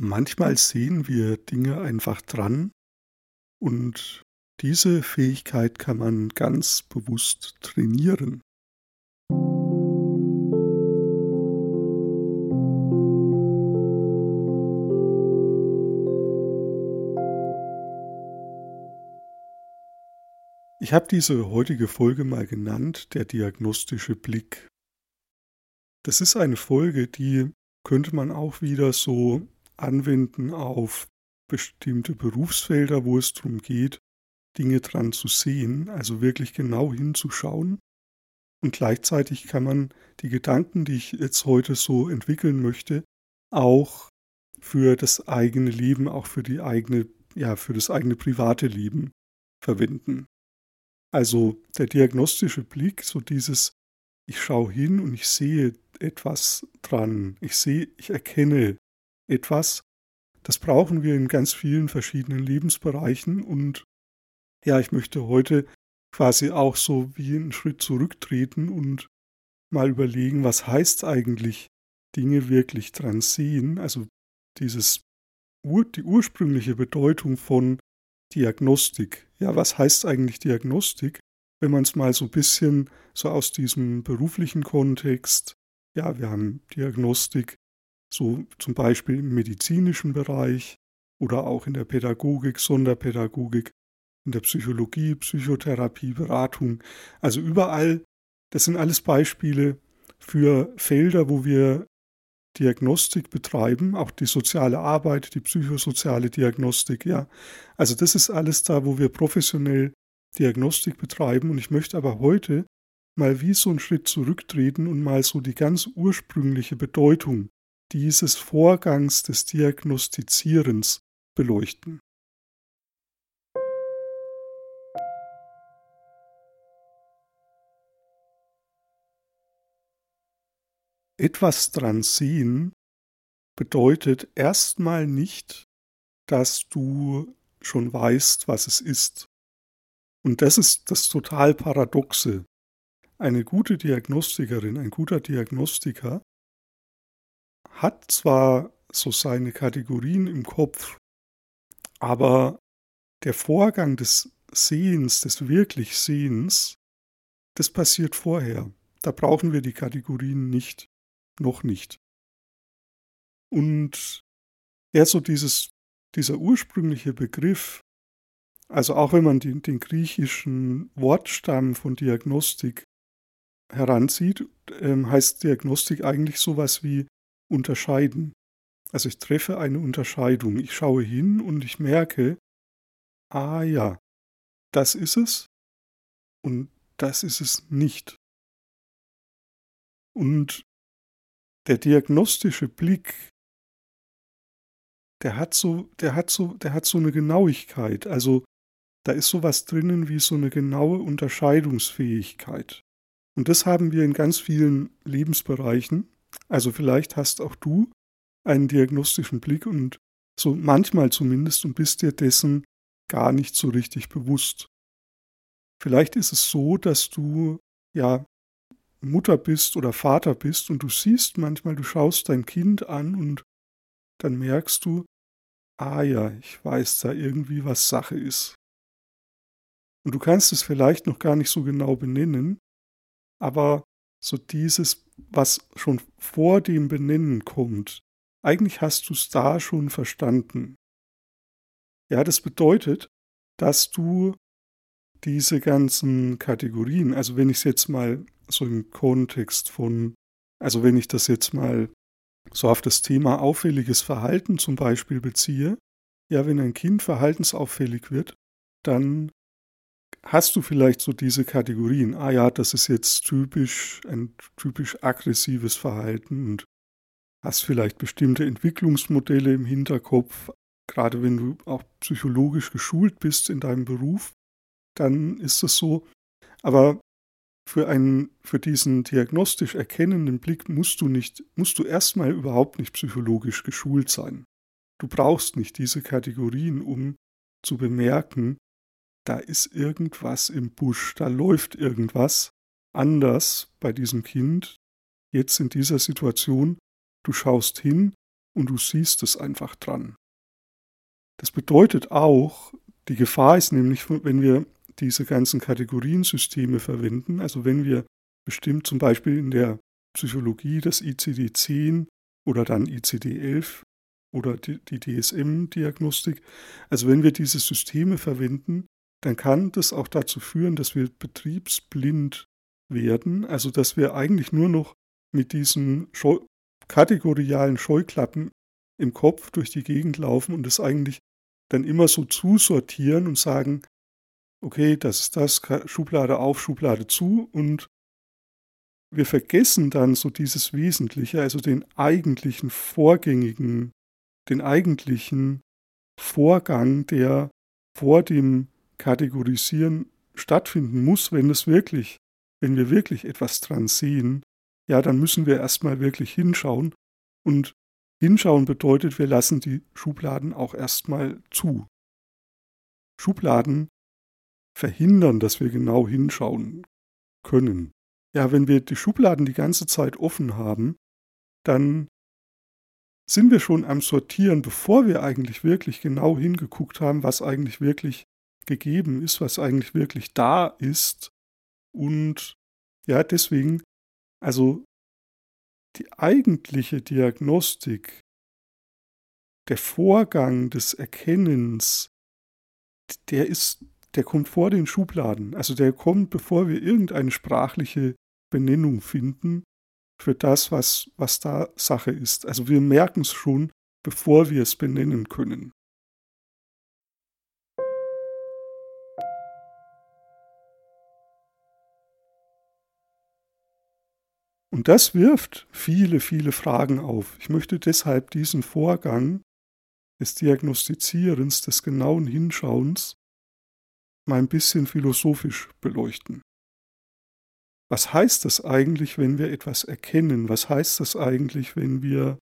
Manchmal sehen wir Dinge einfach dran und diese Fähigkeit kann man ganz bewusst trainieren. Ich habe diese heutige Folge mal genannt, der diagnostische Blick. Das ist eine Folge, die könnte man auch wieder so anwenden auf bestimmte Berufsfelder, wo es darum geht, Dinge dran zu sehen, also wirklich genau hinzuschauen. Und gleichzeitig kann man die Gedanken, die ich jetzt heute so entwickeln möchte, auch für das eigene Leben, auch für die eigene, ja, für das eigene private Leben verwenden. Also der diagnostische Blick, so dieses, ich schaue hin und ich sehe etwas dran, ich sehe, ich erkenne etwas, das brauchen wir in ganz vielen verschiedenen Lebensbereichen und ja, ich möchte heute quasi auch so wie einen Schritt zurücktreten und mal überlegen, was heißt eigentlich Dinge wirklich dran sehen, also dieses die ursprüngliche Bedeutung von Diagnostik. Ja, was heißt eigentlich Diagnostik? Wenn man es mal so ein bisschen so aus diesem beruflichen Kontext, ja, wir haben Diagnostik so zum Beispiel im medizinischen Bereich oder auch in der Pädagogik, Sonderpädagogik, in der Psychologie, Psychotherapie, Beratung. Also überall, das sind alles Beispiele für Felder, wo wir Diagnostik betreiben, auch die soziale Arbeit, die psychosoziale Diagnostik, ja. Also das ist alles da, wo wir professionell Diagnostik betreiben und ich möchte aber heute mal wie so einen Schritt zurücktreten und mal so die ganz ursprüngliche Bedeutung dieses Vorgangs des Diagnostizierens beleuchten. Etwas dran sehen bedeutet erstmal nicht, dass du schon weißt, was es ist. Und das ist das total Paradoxe. Eine gute Diagnostikerin, ein guter Diagnostiker hat zwar so seine Kategorien im Kopf, aber der Vorgang des Sehens, des wirklich Sehens, das passiert vorher. Da brauchen wir die Kategorien nicht, noch nicht. Und ja, so dieses, dieser ursprüngliche Begriff, also auch wenn man den, den griechischen Wortstamm von Diagnostik heranzieht, ähm, heißt Diagnostik eigentlich sowas wie unterscheiden. Also ich treffe eine Unterscheidung. Ich schaue hin und ich merke, ah ja, das ist es und das ist es nicht. Und der diagnostische Blick, der hat so, der hat so, der hat so eine Genauigkeit. Also da ist sowas drinnen wie so eine genaue Unterscheidungsfähigkeit. Und das haben wir in ganz vielen Lebensbereichen. Also vielleicht hast auch du einen diagnostischen Blick und so manchmal zumindest und bist dir dessen gar nicht so richtig bewusst. Vielleicht ist es so, dass du ja Mutter bist oder Vater bist und du siehst manchmal, du schaust dein Kind an und dann merkst du, ah ja, ich weiß da irgendwie, was Sache ist. Und du kannst es vielleicht noch gar nicht so genau benennen, aber so dieses, was schon vor dem Benennen kommt, eigentlich hast du es da schon verstanden. Ja, das bedeutet, dass du diese ganzen Kategorien, also wenn ich es jetzt mal so im Kontext von, also wenn ich das jetzt mal so auf das Thema auffälliges Verhalten zum Beispiel beziehe, ja, wenn ein Kind verhaltensauffällig wird, dann hast du vielleicht so diese Kategorien, ah ja, das ist jetzt typisch, ein typisch aggressives Verhalten und hast vielleicht bestimmte Entwicklungsmodelle im Hinterkopf, gerade wenn du auch psychologisch geschult bist in deinem Beruf, dann ist es so. Aber für einen, für diesen diagnostisch erkennenden Blick musst du nicht, musst du erstmal überhaupt nicht psychologisch geschult sein. Du brauchst nicht diese Kategorien, um zu bemerken, da ist irgendwas im Busch, da läuft irgendwas anders bei diesem Kind. Jetzt in dieser Situation, du schaust hin und du siehst es einfach dran. Das bedeutet auch, die Gefahr ist nämlich, wenn wir diese ganzen Kategoriensysteme verwenden, also wenn wir bestimmt zum Beispiel in der Psychologie das ICD-10 oder dann ICD-11 oder die, DSM-Diagnostik, also wenn wir diese Systeme verwenden, dann kann das auch dazu führen, dass wir betriebsblind werden, also dass wir eigentlich nur noch mit diesen Scheu kategorialen Scheuklappen im Kopf durch die Gegend laufen und es eigentlich dann immer so zusortieren und sagen, okay, das ist das, Schublade auf, Schublade zu und wir vergessen dann so dieses Wesentliche, also den eigentlichen vorgängigen, den eigentlichen Vorgang, der vor dem Kategorisieren stattfinden muss, wenn es wirklich, wenn wir wirklich etwas dran sehen, ja, dann müssen wir erstmal wirklich hinschauen. Und hinschauen bedeutet, wir lassen die Schubladen auch erstmal zu. Schubladen verhindern, dass wir genau hinschauen können. Ja, wenn wir die Schubladen die ganze Zeit offen haben, dann sind wir schon am Sortieren, bevor wir eigentlich wirklich genau hingeguckt haben, was eigentlich wirklich gegeben ist, was eigentlich wirklich da ist. Und ja, deswegen, also die eigentliche Diagnostik, der Vorgang des Erkennens, der ist, der kommt vor den Schubladen. Also der kommt, bevor wir irgendeine sprachliche Benennung finden für das, was, was da Sache ist. Also wir merken es schon, bevor wir es benennen können. Und das wirft viele, viele Fragen auf. Ich möchte deshalb diesen Vorgang des Diagnostizierens, des genauen Hinschauens mal ein bisschen philosophisch beleuchten. Was heißt das eigentlich, wenn wir etwas erkennen? Was heißt das eigentlich, wenn wir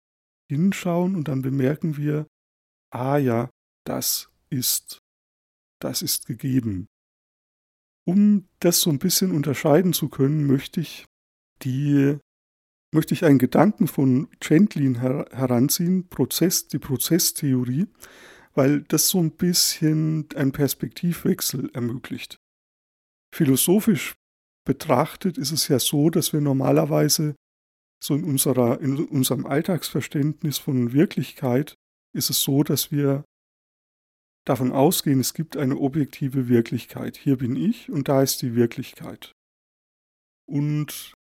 hinschauen und dann bemerken wir, ah ja, das ist, das ist gegeben. Um das so ein bisschen unterscheiden zu können, möchte ich die möchte ich einen Gedanken von Gentlin her heranziehen, Prozess, die Prozesstheorie, weil das so ein bisschen einen Perspektivwechsel ermöglicht. Philosophisch betrachtet ist es ja so, dass wir normalerweise so in, unserer, in unserem Alltagsverständnis von Wirklichkeit ist es so, dass wir davon ausgehen, es gibt eine objektive Wirklichkeit. Hier bin ich und da ist die Wirklichkeit. Und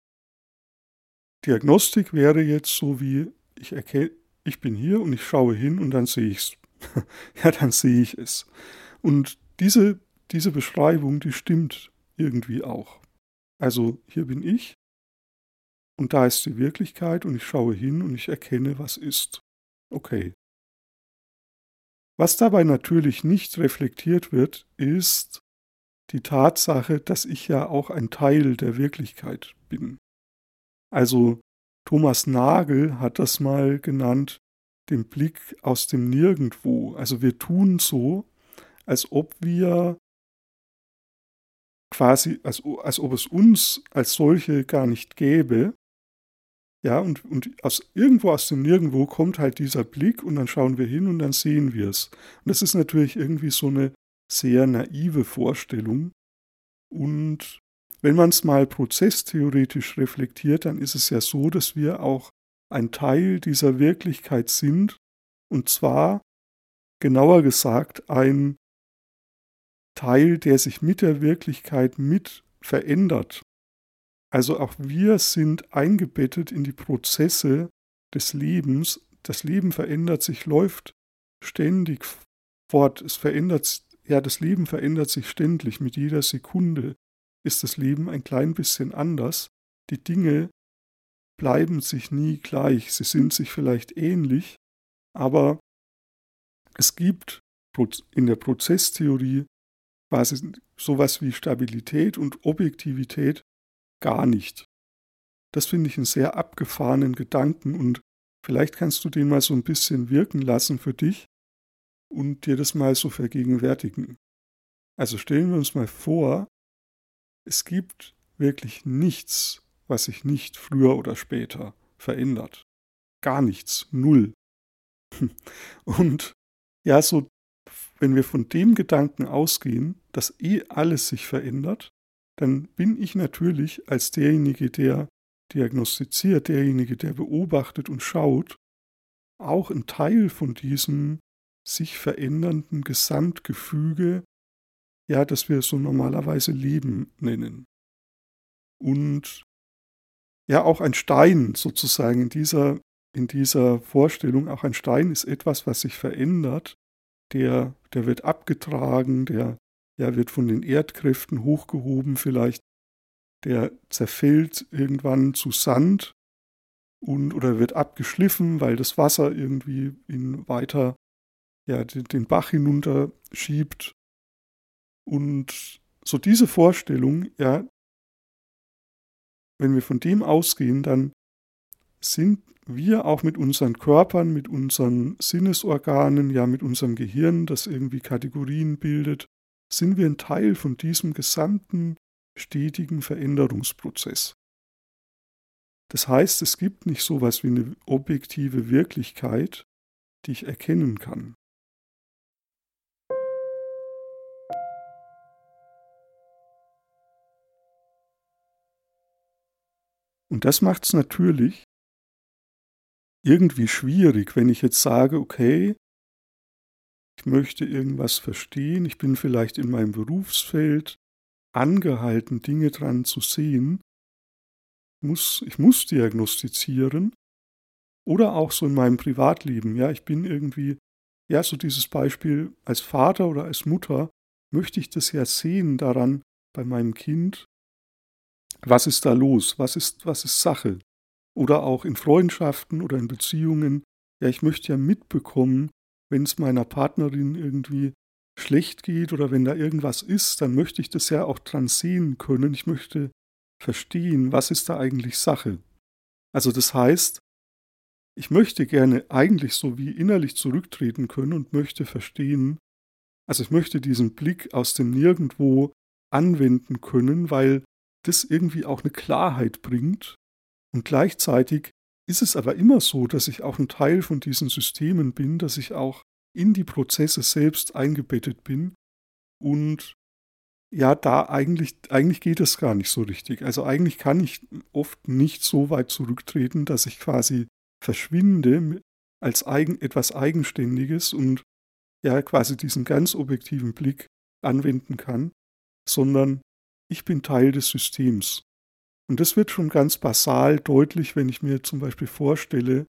Diagnostik wäre jetzt so wie, ich erkenne, ich bin hier und ich schaue hin und dann sehe ich es. ja, dann sehe ich es. Und diese, diese Beschreibung, die stimmt irgendwie auch. Also hier bin ich und da ist die Wirklichkeit und ich schaue hin und ich erkenne, was ist. Okay. Was dabei natürlich nicht reflektiert wird, ist die Tatsache, dass ich ja auch ein Teil der Wirklichkeit bin. Also Thomas Nagel hat das mal genannt, den Blick aus dem Nirgendwo. Also wir tun so, als ob wir quasi, als, als ob es uns als solche gar nicht gäbe. Ja, und, und aus irgendwo aus dem Nirgendwo kommt halt dieser Blick und dann schauen wir hin und dann sehen wir es. Und das ist natürlich irgendwie so eine sehr naive Vorstellung. Und wenn man es mal prozesstheoretisch reflektiert, dann ist es ja so, dass wir auch ein Teil dieser Wirklichkeit sind, und zwar genauer gesagt ein Teil, der sich mit der Wirklichkeit mit verändert. Also auch wir sind eingebettet in die Prozesse des Lebens. Das Leben verändert sich, läuft ständig fort. Es verändert, ja, das Leben verändert sich ständig mit jeder Sekunde ist das Leben ein klein bisschen anders. Die Dinge bleiben sich nie gleich. Sie sind sich vielleicht ähnlich, aber es gibt in der Prozesstheorie quasi sowas wie Stabilität und Objektivität gar nicht. Das finde ich einen sehr abgefahrenen Gedanken und vielleicht kannst du den mal so ein bisschen wirken lassen für dich und dir das mal so vergegenwärtigen. Also stellen wir uns mal vor, es gibt wirklich nichts, was sich nicht früher oder später verändert. Gar nichts, null. Und ja, so, wenn wir von dem Gedanken ausgehen, dass eh alles sich verändert, dann bin ich natürlich als derjenige, der diagnostiziert, derjenige, der beobachtet und schaut, auch ein Teil von diesem sich verändernden Gesamtgefüge, ja, das wir so normalerweise Leben nennen. Und ja, auch ein Stein sozusagen in dieser, in dieser Vorstellung, auch ein Stein ist etwas, was sich verändert, der, der wird abgetragen, der ja, wird von den Erdkräften hochgehoben vielleicht, der zerfällt irgendwann zu Sand und oder wird abgeschliffen, weil das Wasser irgendwie ihn weiter ja, den, den Bach hinunter schiebt. Und so diese Vorstellung, ja, wenn wir von dem ausgehen, dann sind wir auch mit unseren Körpern, mit unseren Sinnesorganen, ja mit unserem Gehirn, das irgendwie Kategorien bildet, sind wir ein Teil von diesem gesamten stetigen Veränderungsprozess. Das heißt, es gibt nicht so etwas wie eine objektive Wirklichkeit, die ich erkennen kann. Und das macht es natürlich irgendwie schwierig, wenn ich jetzt sage, okay, ich möchte irgendwas verstehen, ich bin vielleicht in meinem Berufsfeld angehalten, Dinge dran zu sehen, muss, ich muss diagnostizieren oder auch so in meinem Privatleben, ja, ich bin irgendwie, ja, so dieses Beispiel als Vater oder als Mutter möchte ich das ja sehen daran bei meinem Kind, was ist da los, was ist, was ist Sache. Oder auch in Freundschaften oder in Beziehungen, ja, ich möchte ja mitbekommen, wenn es meiner Partnerin irgendwie schlecht geht oder wenn da irgendwas ist, dann möchte ich das ja auch dran sehen können. Ich möchte verstehen, was ist da eigentlich Sache. Also das heißt, ich möchte gerne eigentlich so wie innerlich zurücktreten können und möchte verstehen, also ich möchte diesen Blick aus dem Nirgendwo anwenden können, weil das irgendwie auch eine Klarheit bringt. Und gleichzeitig ist es aber immer so, dass ich auch ein Teil von diesen Systemen bin, dass ich auch in die Prozesse selbst eingebettet bin und ja, da eigentlich, eigentlich geht es gar nicht so richtig. Also eigentlich kann ich oft nicht so weit zurücktreten, dass ich quasi verschwinde als eigen, etwas Eigenständiges und ja quasi diesen ganz objektiven Blick anwenden kann, sondern ich bin Teil des Systems. Und das wird schon ganz basal deutlich, wenn ich mir zum Beispiel vorstelle,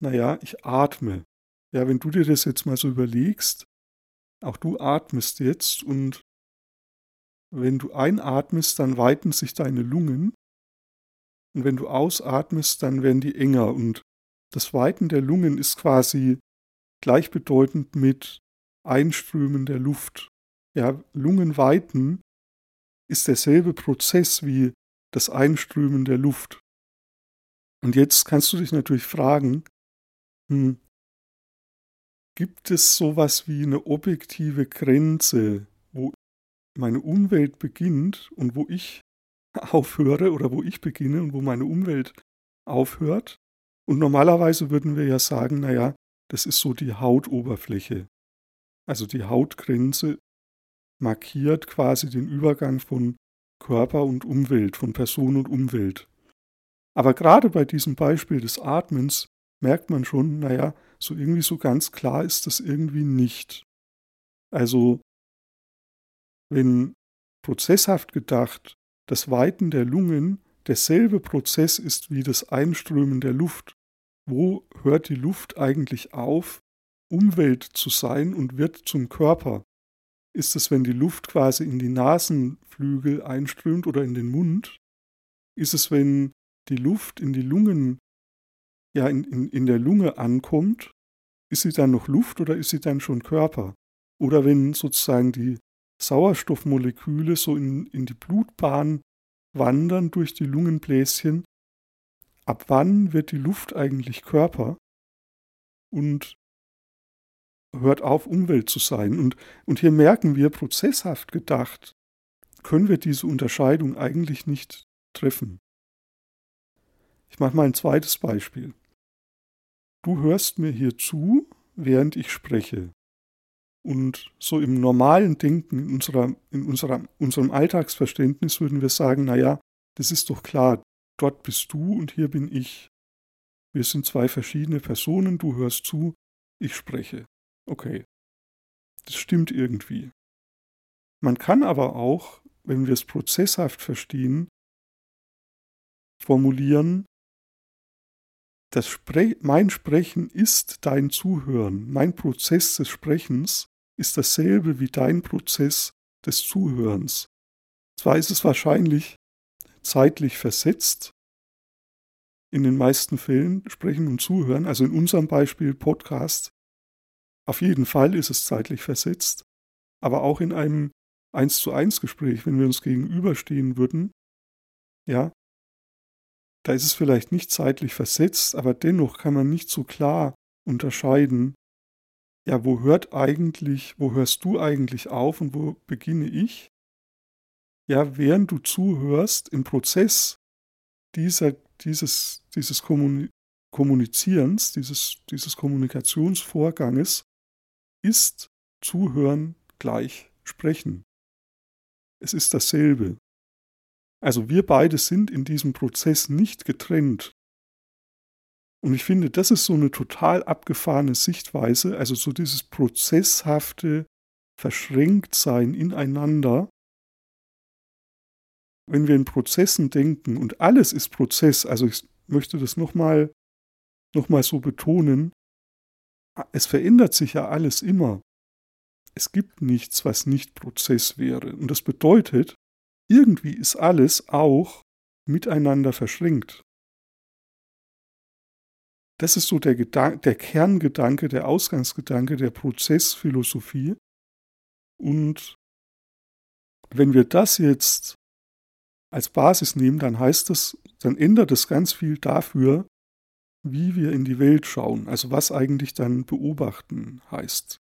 naja, ich atme. Ja, wenn du dir das jetzt mal so überlegst, auch du atmest jetzt und wenn du einatmest, dann weiten sich deine Lungen und wenn du ausatmest, dann werden die enger und das Weiten der Lungen ist quasi gleichbedeutend mit Einströmen der Luft. Ja, Lungen weiten ist derselbe Prozess wie das Einströmen der Luft. Und jetzt kannst du dich natürlich fragen, hm, gibt es sowas wie eine objektive Grenze, wo meine Umwelt beginnt und wo ich aufhöre oder wo ich beginne und wo meine Umwelt aufhört? Und normalerweise würden wir ja sagen, naja, das ist so die Hautoberfläche. Also die Hautgrenze markiert quasi den Übergang von Körper und Umwelt, von Person und Umwelt. Aber gerade bei diesem Beispiel des Atmens merkt man schon, naja, so irgendwie so ganz klar ist das irgendwie nicht. Also, wenn prozesshaft gedacht das Weiten der Lungen derselbe Prozess ist wie das Einströmen der Luft, wo hört die Luft eigentlich auf, Umwelt zu sein und wird zum Körper? Ist es, wenn die Luft quasi in die Nasenflügel einströmt oder in den Mund? Ist es, wenn die Luft in die Lungen, ja, in, in, in der Lunge ankommt? Ist sie dann noch Luft oder ist sie dann schon Körper? Oder wenn sozusagen die Sauerstoffmoleküle so in, in die Blutbahn wandern durch die Lungenbläschen, ab wann wird die Luft eigentlich Körper? Und hört auf, Umwelt zu sein. Und, und hier merken wir, prozesshaft gedacht, können wir diese Unterscheidung eigentlich nicht treffen. Ich mache mal ein zweites Beispiel. du hörst mir hier zu, während ich spreche. Und so im normalen Denken, in, unserer, in unserer, unserem Alltagsverständnis würden wir sagen, naja, das ist doch klar, dort bist du und hier bin ich. Wir sind zwei verschiedene Personen, du hörst zu, ich spreche. Okay. Das stimmt irgendwie. Man kann aber auch, wenn wir es prozesshaft verstehen, formulieren, das Spre mein Sprechen ist dein Zuhören. Mein Prozess des Sprechens ist dasselbe wie dein Prozess des Zuhörens. Zwar ist es wahrscheinlich zeitlich versetzt, in den meisten Fällen sprechen und zuhören, also in unserem Beispiel Podcast, auf jeden Fall ist es zeitlich versetzt, aber auch in einem 1 zu 1 Gespräch, wenn wir uns gegenüberstehen würden, ja, da ist es vielleicht nicht zeitlich versetzt, aber dennoch kann man nicht so klar unterscheiden, ja, wo hört eigentlich, wo hörst du eigentlich auf und wo beginne ich? Ja, während du zuhörst im Prozess dieser, dieses, dieses Kommunizierens, dieses, dieses Kommunikationsvorganges, ist Zuhören gleich Sprechen. Es ist dasselbe. Also wir beide sind in diesem Prozess nicht getrennt. Und ich finde, das ist so eine total abgefahrene Sichtweise, also so dieses prozesshafte Verschränktsein ineinander. Wenn wir in Prozessen denken und alles ist Prozess, also ich möchte das nochmal noch mal so betonen, es verändert sich ja alles immer. Es gibt nichts, was nicht Prozess wäre. Und das bedeutet, irgendwie ist alles auch miteinander verschränkt. Das ist so der, Gedan der Kerngedanke, der Ausgangsgedanke der Prozessphilosophie. Und wenn wir das jetzt als Basis nehmen, dann heißt das, dann ändert es ganz viel dafür, wie wir in die Welt schauen, also was eigentlich dann beobachten heißt.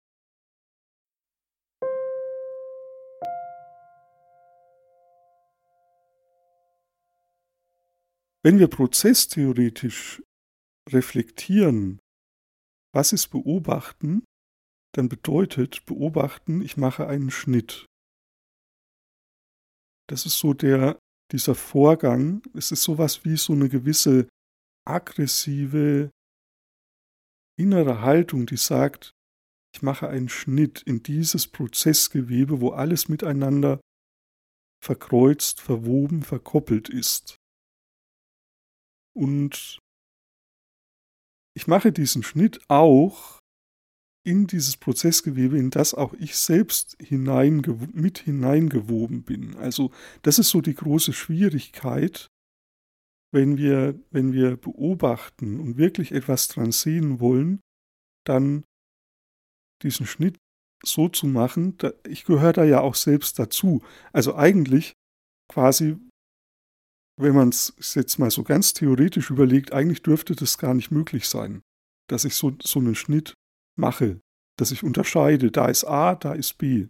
Wenn wir prozesstheoretisch reflektieren, was ist beobachten, dann bedeutet beobachten, ich mache einen Schnitt. Das ist so der, dieser Vorgang, es ist sowas wie so eine gewisse aggressive innere Haltung, die sagt, ich mache einen Schnitt in dieses Prozessgewebe, wo alles miteinander verkreuzt, verwoben, verkoppelt ist. Und ich mache diesen Schnitt auch in dieses Prozessgewebe, in das auch ich selbst mit hineingewoben bin. Also das ist so die große Schwierigkeit, wenn wir, wenn wir beobachten und wirklich etwas dran sehen wollen, dann diesen Schnitt so zu machen, da, ich gehöre da ja auch selbst dazu. Also eigentlich quasi wenn man es jetzt mal so ganz theoretisch überlegt, eigentlich dürfte das gar nicht möglich sein, dass ich so, so einen Schnitt mache, dass ich unterscheide, da ist A, da ist B.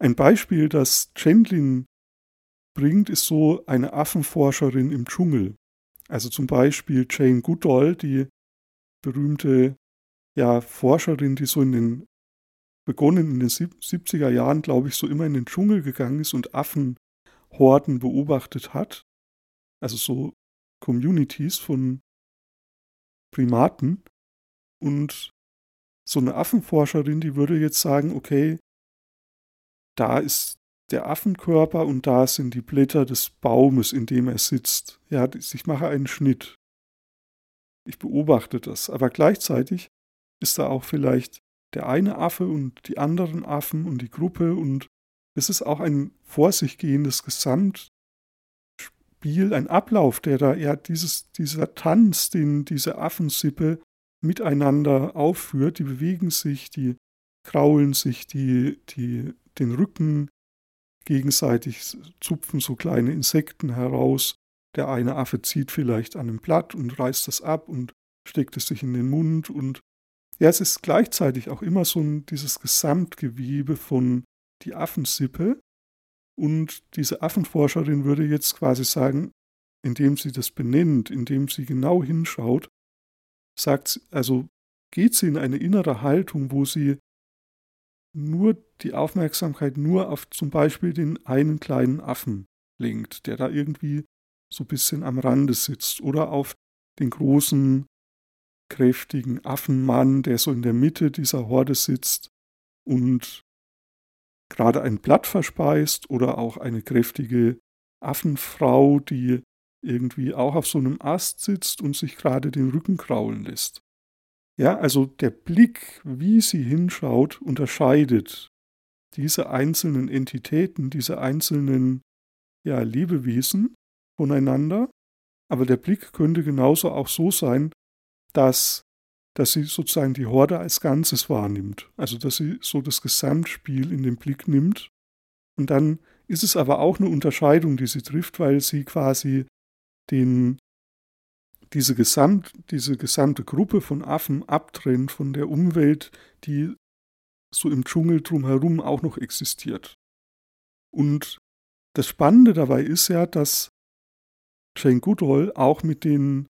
Ein Beispiel, das Chandlin bringt, ist so eine Affenforscherin im Dschungel. Also zum Beispiel Jane Goodall, die berühmte ja, Forscherin, die so in den begonnen in den 70er Jahren, glaube ich, so immer in den Dschungel gegangen ist und Affen Horden beobachtet hat, also so Communities von Primaten. Und so eine Affenforscherin, die würde jetzt sagen, okay, da ist der Affenkörper und da sind die Blätter des Baumes, in dem er sitzt. Ja, ich mache einen Schnitt. Ich beobachte das. Aber gleichzeitig ist da auch vielleicht der eine Affe und die anderen Affen und die Gruppe und es ist auch ein vor sich gehendes Gesamtspiel, ein Ablauf, der da ja dieses, dieser Tanz, den diese Affensippe miteinander aufführt, die bewegen sich, die kraulen sich, die, die den Rücken gegenseitig zupfen so kleine Insekten heraus. Der eine Affe zieht vielleicht an einem Blatt und reißt das ab und steckt es sich in den Mund und ja, es ist gleichzeitig auch immer so ein, dieses Gesamtgewebe von die Affensippe. Und diese Affenforscherin würde jetzt quasi sagen, indem sie das benennt, indem sie genau hinschaut, sagt, also geht sie in eine innere Haltung, wo sie nur die Aufmerksamkeit nur auf zum Beispiel den einen kleinen Affen lenkt, der da irgendwie so ein bisschen am Rande sitzt, oder auf den großen, kräftigen Affenmann, der so in der Mitte dieser Horde sitzt und gerade ein Blatt verspeist, oder auch eine kräftige Affenfrau, die irgendwie auch auf so einem Ast sitzt und sich gerade den Rücken kraulen lässt. Ja, also der Blick, wie sie hinschaut, unterscheidet diese einzelnen Entitäten, diese einzelnen ja, Lebewesen voneinander. Aber der Blick könnte genauso auch so sein, dass, dass sie sozusagen die Horde als Ganzes wahrnimmt. Also dass sie so das Gesamtspiel in den Blick nimmt. Und dann ist es aber auch eine Unterscheidung, die sie trifft, weil sie quasi den, diese, Gesamt, diese gesamte Gruppe von Affen abtrennt von der Umwelt, die so im Dschungel drumherum auch noch existiert. Und das Spannende dabei ist ja, dass Jane Goodall auch mit den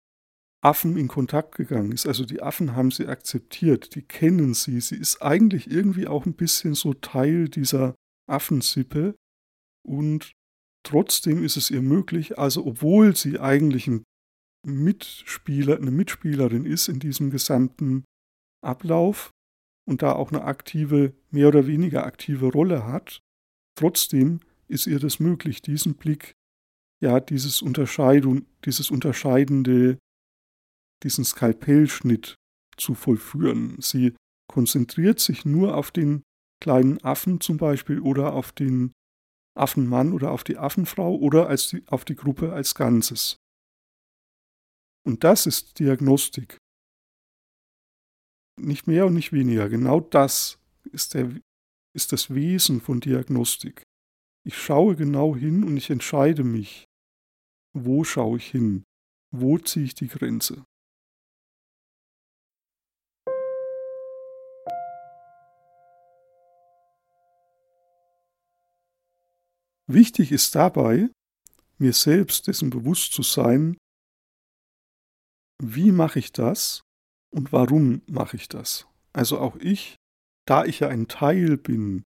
Affen in Kontakt gegangen ist. Also die Affen haben sie akzeptiert, die kennen sie. Sie ist eigentlich irgendwie auch ein bisschen so Teil dieser Affensippe. Und trotzdem ist es ihr möglich, also obwohl sie eigentlich ein Mitspieler, eine Mitspielerin ist in diesem gesamten Ablauf und da auch eine aktive, mehr oder weniger aktive Rolle hat, trotzdem ist ihr das möglich, diesen Blick, ja, dieses Unterscheidung, dieses unterscheidende, diesen Skalpellschnitt zu vollführen. Sie konzentriert sich nur auf den kleinen Affen zum Beispiel oder auf den Affenmann oder auf die Affenfrau oder die, auf die Gruppe als Ganzes. Und das ist Diagnostik. Nicht mehr und nicht weniger. Genau das ist, der, ist das Wesen von Diagnostik. Ich schaue genau hin und ich entscheide mich, wo schaue ich hin, wo ziehe ich die Grenze. Wichtig ist dabei, mir selbst dessen bewusst zu sein, wie mache ich das und warum mache ich das. Also auch ich, da ich ja ein Teil bin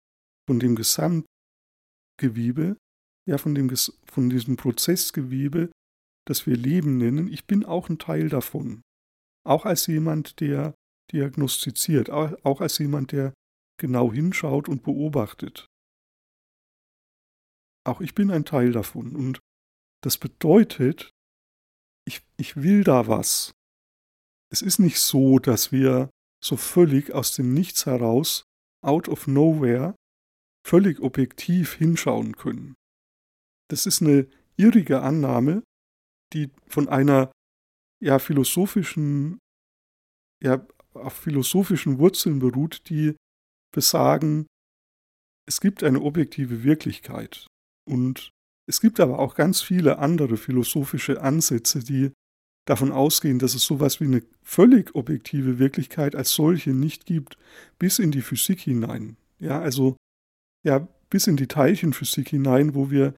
von dem Gesamtgewebe, ja von, dem, von diesem Prozessgewebe, das wir Leben nennen, ich bin auch ein Teil davon. Auch als jemand, der diagnostiziert, auch als jemand, der genau hinschaut und beobachtet. Auch ich bin ein Teil davon. Und das bedeutet, ich, ich will da was. Es ist nicht so, dass wir so völlig aus dem Nichts heraus, out of nowhere, völlig objektiv hinschauen können. Das ist eine irrige Annahme, die von einer ja philosophischen ja auf philosophischen Wurzeln beruht, die besagen, es gibt eine objektive Wirklichkeit. Und es gibt aber auch ganz viele andere philosophische Ansätze, die davon ausgehen, dass es sowas wie eine völlig objektive Wirklichkeit als solche nicht gibt, bis in die Physik hinein. Ja, also ja, bis in die Teilchenphysik hinein, wo wir,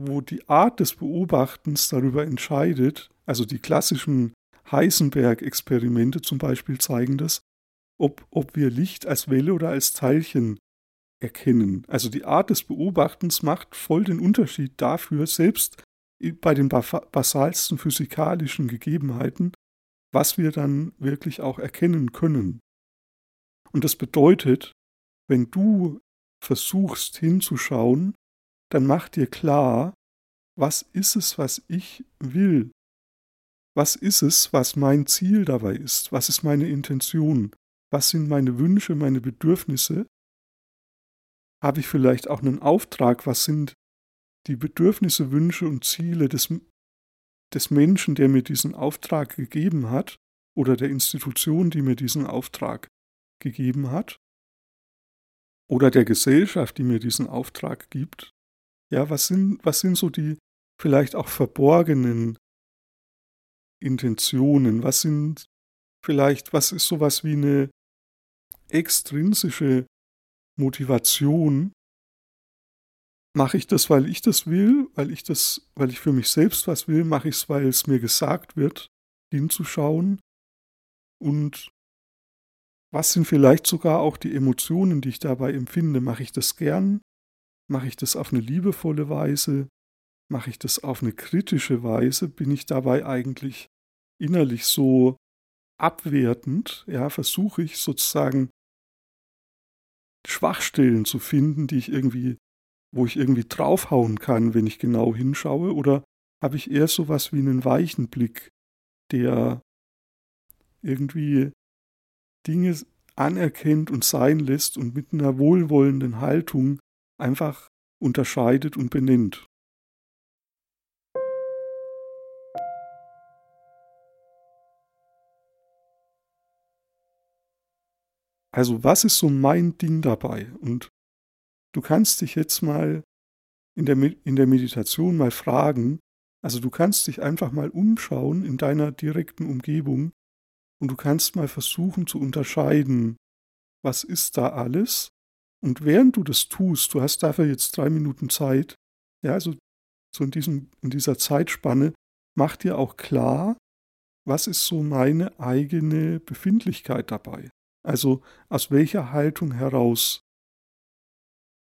wo die Art des Beobachtens darüber entscheidet, also die klassischen Heisenberg-Experimente zum Beispiel zeigen das, ob, ob wir Licht als Welle oder als Teilchen erkennen. Also die Art des Beobachtens macht voll den Unterschied dafür, selbst bei den basalsten physikalischen Gegebenheiten, was wir dann wirklich auch erkennen können. Und das bedeutet, wenn du versuchst hinzuschauen, dann mach dir klar, was ist es, was ich will? Was ist es, was mein Ziel dabei ist? Was ist meine Intention? Was sind meine Wünsche, meine Bedürfnisse? Habe ich vielleicht auch einen Auftrag? Was sind die Bedürfnisse, Wünsche und Ziele des, des Menschen, der mir diesen Auftrag gegeben hat, oder der Institution, die mir diesen Auftrag gegeben hat, oder der Gesellschaft, die mir diesen Auftrag gibt? Ja, was sind, was sind so die vielleicht auch verborgenen Intentionen? Was sind vielleicht, was ist sowas wie eine extrinsische Motivation, mache ich das, weil ich das will, weil ich das, weil ich für mich selbst was will, mache ich es, weil es mir gesagt wird, hinzuschauen, Und was sind vielleicht sogar auch die Emotionen, die ich dabei empfinde? Mache ich das gern? Mache ich das auf eine liebevolle Weise? Mache ich das auf eine kritische Weise? Bin ich dabei eigentlich innerlich so abwertend? Ja, versuche ich sozusagen Schwachstellen zu finden, die ich irgendwie, wo ich irgendwie draufhauen kann, wenn ich genau hinschaue? Oder habe ich eher so was wie einen weichen Blick, der irgendwie Dinge anerkennt und sein lässt und mit einer wohlwollenden Haltung einfach unterscheidet und benennt. Also was ist so mein Ding dabei? Und du kannst dich jetzt mal in der, in der Meditation mal fragen, also du kannst dich einfach mal umschauen in deiner direkten Umgebung und du kannst mal versuchen zu unterscheiden, was ist da alles. Und während du das tust, du hast dafür jetzt drei Minuten Zeit, ja, also so in, diesem, in dieser Zeitspanne, mach dir auch klar, was ist so meine eigene Befindlichkeit dabei. Also aus welcher Haltung heraus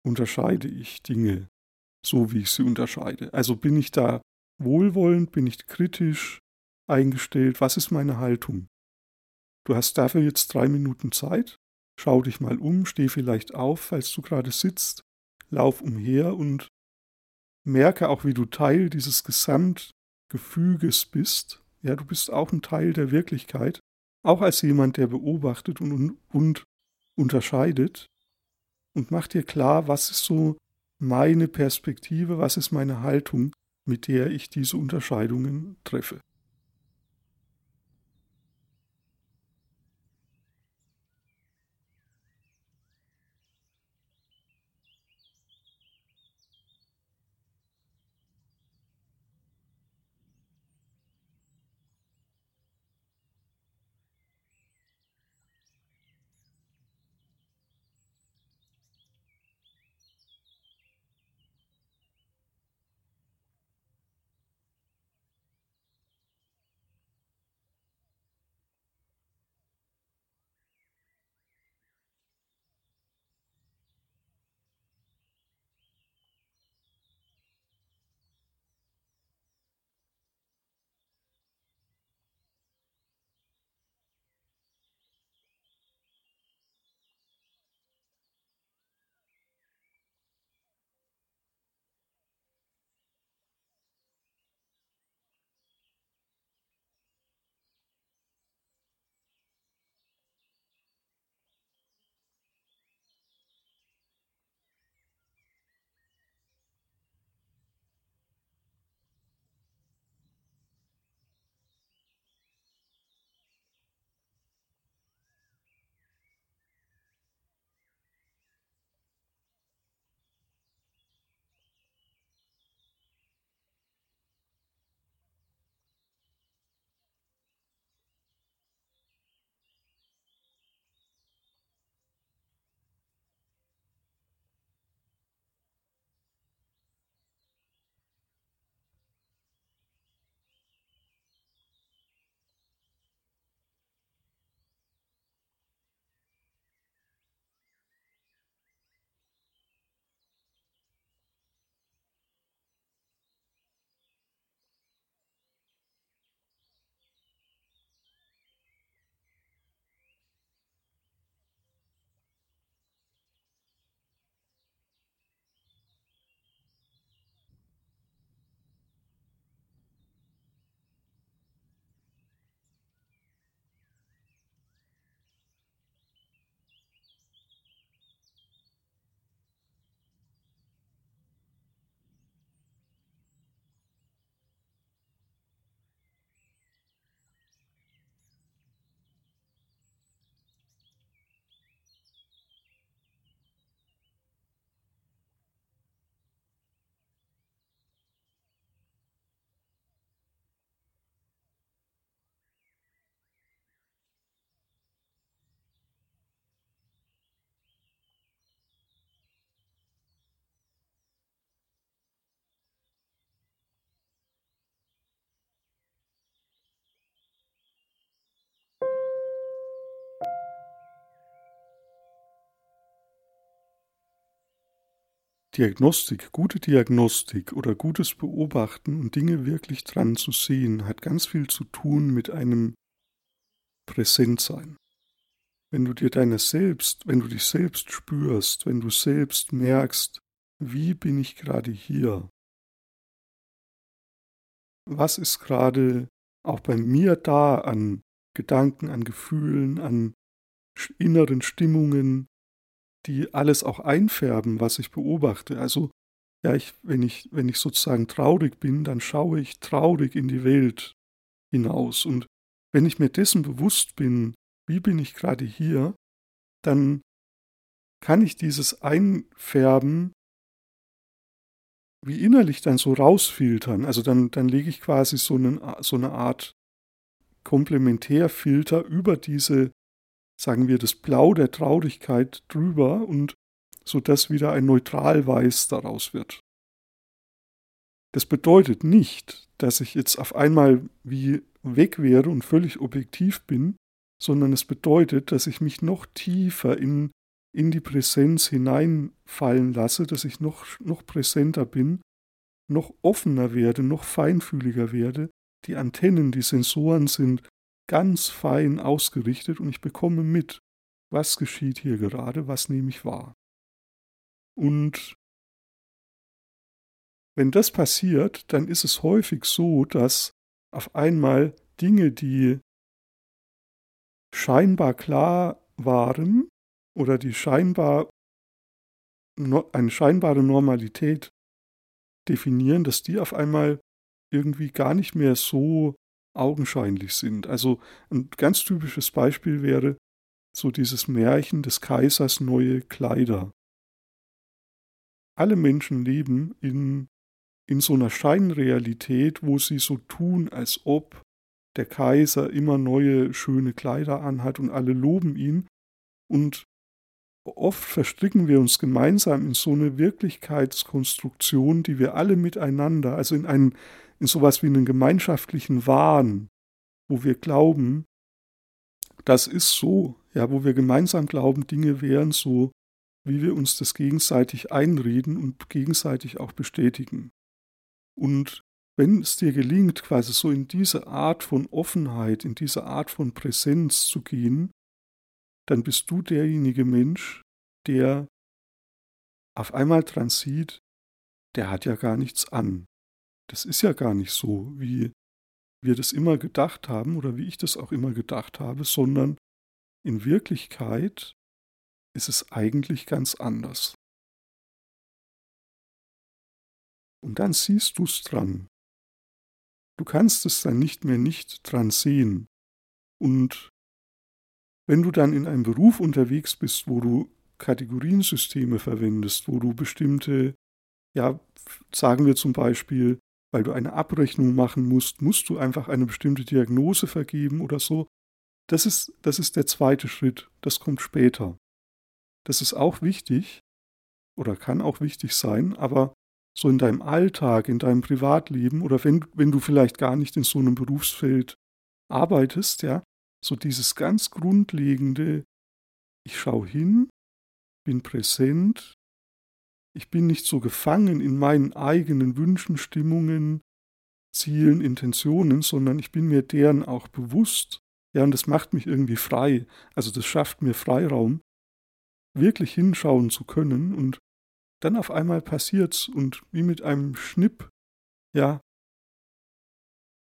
unterscheide ich Dinge, so wie ich sie unterscheide. Also bin ich da wohlwollend, bin ich kritisch eingestellt, was ist meine Haltung? Du hast dafür jetzt drei Minuten Zeit. Schau dich mal um, steh vielleicht auf, falls du gerade sitzt, lauf umher und merke auch, wie du Teil dieses Gesamtgefüges bist. Ja, du bist auch ein Teil der Wirklichkeit, auch als jemand, der beobachtet und, und unterscheidet. Und mach dir klar, was ist so meine Perspektive, was ist meine Haltung, mit der ich diese Unterscheidungen treffe. Diagnostik, gute Diagnostik oder gutes Beobachten und Dinge wirklich dran zu sehen, hat ganz viel zu tun mit einem Präsentsein. Wenn du dir deine selbst, wenn du dich selbst spürst, wenn du selbst merkst, wie bin ich gerade hier? Was ist gerade auch bei mir da an Gedanken, an Gefühlen, an inneren Stimmungen, die alles auch einfärben, was ich beobachte. Also ja, ich, wenn, ich, wenn ich sozusagen traurig bin, dann schaue ich traurig in die Welt hinaus. Und wenn ich mir dessen bewusst bin, wie bin ich gerade hier, dann kann ich dieses Einfärben wie innerlich dann so rausfiltern. Also dann, dann lege ich quasi so, einen, so eine Art Komplementärfilter über diese sagen wir, das Blau der Traurigkeit drüber und so dass wieder ein Neutralweiß daraus wird. Das bedeutet nicht, dass ich jetzt auf einmal wie weg wäre und völlig objektiv bin, sondern es bedeutet, dass ich mich noch tiefer in, in die Präsenz hineinfallen lasse, dass ich noch, noch präsenter bin, noch offener werde, noch feinfühliger werde. Die Antennen, die Sensoren sind ganz fein ausgerichtet und ich bekomme mit, was geschieht hier gerade, was nehme ich wahr. Und wenn das passiert, dann ist es häufig so, dass auf einmal Dinge, die scheinbar klar waren oder die scheinbar eine scheinbare Normalität definieren, dass die auf einmal irgendwie gar nicht mehr so augenscheinlich sind. Also ein ganz typisches Beispiel wäre so dieses Märchen des Kaisers neue Kleider. Alle Menschen leben in, in so einer Scheinrealität, wo sie so tun, als ob der Kaiser immer neue schöne Kleider anhat und alle loben ihn. Und oft verstricken wir uns gemeinsam in so eine Wirklichkeitskonstruktion, die wir alle miteinander, also in einen in sowas wie einen gemeinschaftlichen Wahn, wo wir glauben, das ist so, ja, wo wir gemeinsam glauben, Dinge wären so, wie wir uns das gegenseitig einreden und gegenseitig auch bestätigen. Und wenn es dir gelingt, quasi so in diese Art von Offenheit, in diese Art von Präsenz zu gehen, dann bist du derjenige Mensch, der auf einmal dran sieht, der hat ja gar nichts an das ist ja gar nicht so, wie wir das immer gedacht haben oder wie ich das auch immer gedacht habe, sondern in Wirklichkeit ist es eigentlich ganz anders. Und dann siehst du es dran. Du kannst es dann nicht mehr nicht dran sehen. Und wenn du dann in einem Beruf unterwegs bist, wo du Kategoriensysteme verwendest, wo du bestimmte, ja, sagen wir zum Beispiel, weil du eine Abrechnung machen musst, musst du einfach eine bestimmte Diagnose vergeben oder so. Das ist, das ist der zweite Schritt, das kommt später. Das ist auch wichtig oder kann auch wichtig sein, aber so in deinem Alltag, in deinem Privatleben oder wenn, wenn du vielleicht gar nicht in so einem Berufsfeld arbeitest, ja, so dieses ganz grundlegende, ich schaue hin, bin präsent, ich bin nicht so gefangen in meinen eigenen Wünschen, Stimmungen, Zielen, Intentionen, sondern ich bin mir deren auch bewusst. Ja, und das macht mich irgendwie frei. Also das schafft mir Freiraum, wirklich hinschauen zu können und dann auf einmal passiert's und wie mit einem Schnipp, ja,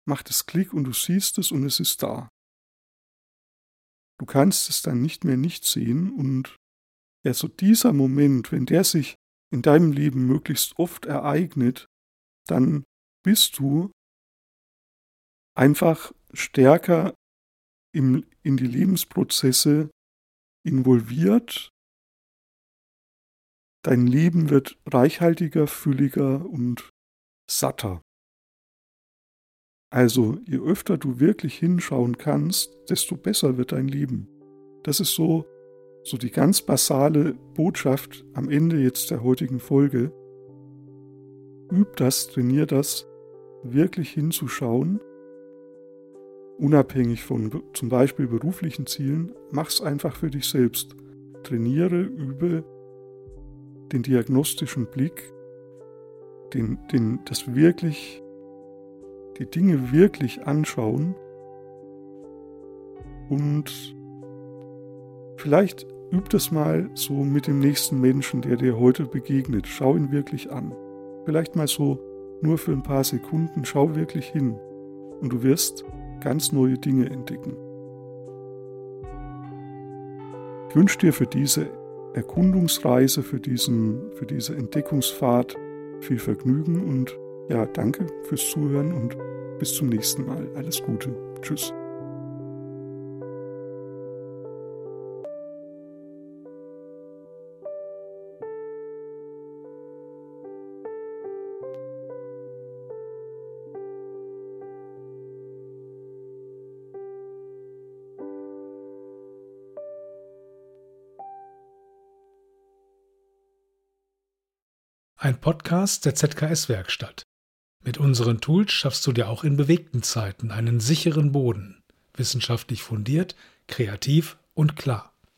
macht es Klick und du siehst es und es ist da. Du kannst es dann nicht mehr nicht sehen und ja, so dieser Moment, wenn der sich in deinem Leben möglichst oft ereignet, dann bist du einfach stärker im, in die Lebensprozesse involviert. Dein Leben wird reichhaltiger, fülliger und satter. Also, je öfter du wirklich hinschauen kannst, desto besser wird dein Leben. Das ist so so die ganz basale Botschaft am Ende jetzt der heutigen Folge. Üb das, trainier das, wirklich hinzuschauen, unabhängig von zum Beispiel beruflichen Zielen, mach's einfach für dich selbst. Trainiere, übe den diagnostischen Blick, den, den, das wirklich, die Dinge wirklich anschauen und vielleicht üb das mal so mit dem nächsten Menschen, der dir heute begegnet. Schau ihn wirklich an. Vielleicht mal so nur für ein paar Sekunden, schau wirklich hin und du wirst ganz neue Dinge entdecken. Ich wünsche dir für diese Erkundungsreise, für, diesen, für diese Entdeckungsfahrt viel Vergnügen und ja, danke fürs Zuhören und bis zum nächsten Mal. Alles Gute. Tschüss. Ein Podcast der ZKS-Werkstatt. Mit unseren Tools schaffst du dir auch in bewegten Zeiten einen sicheren Boden, wissenschaftlich fundiert, kreativ und klar.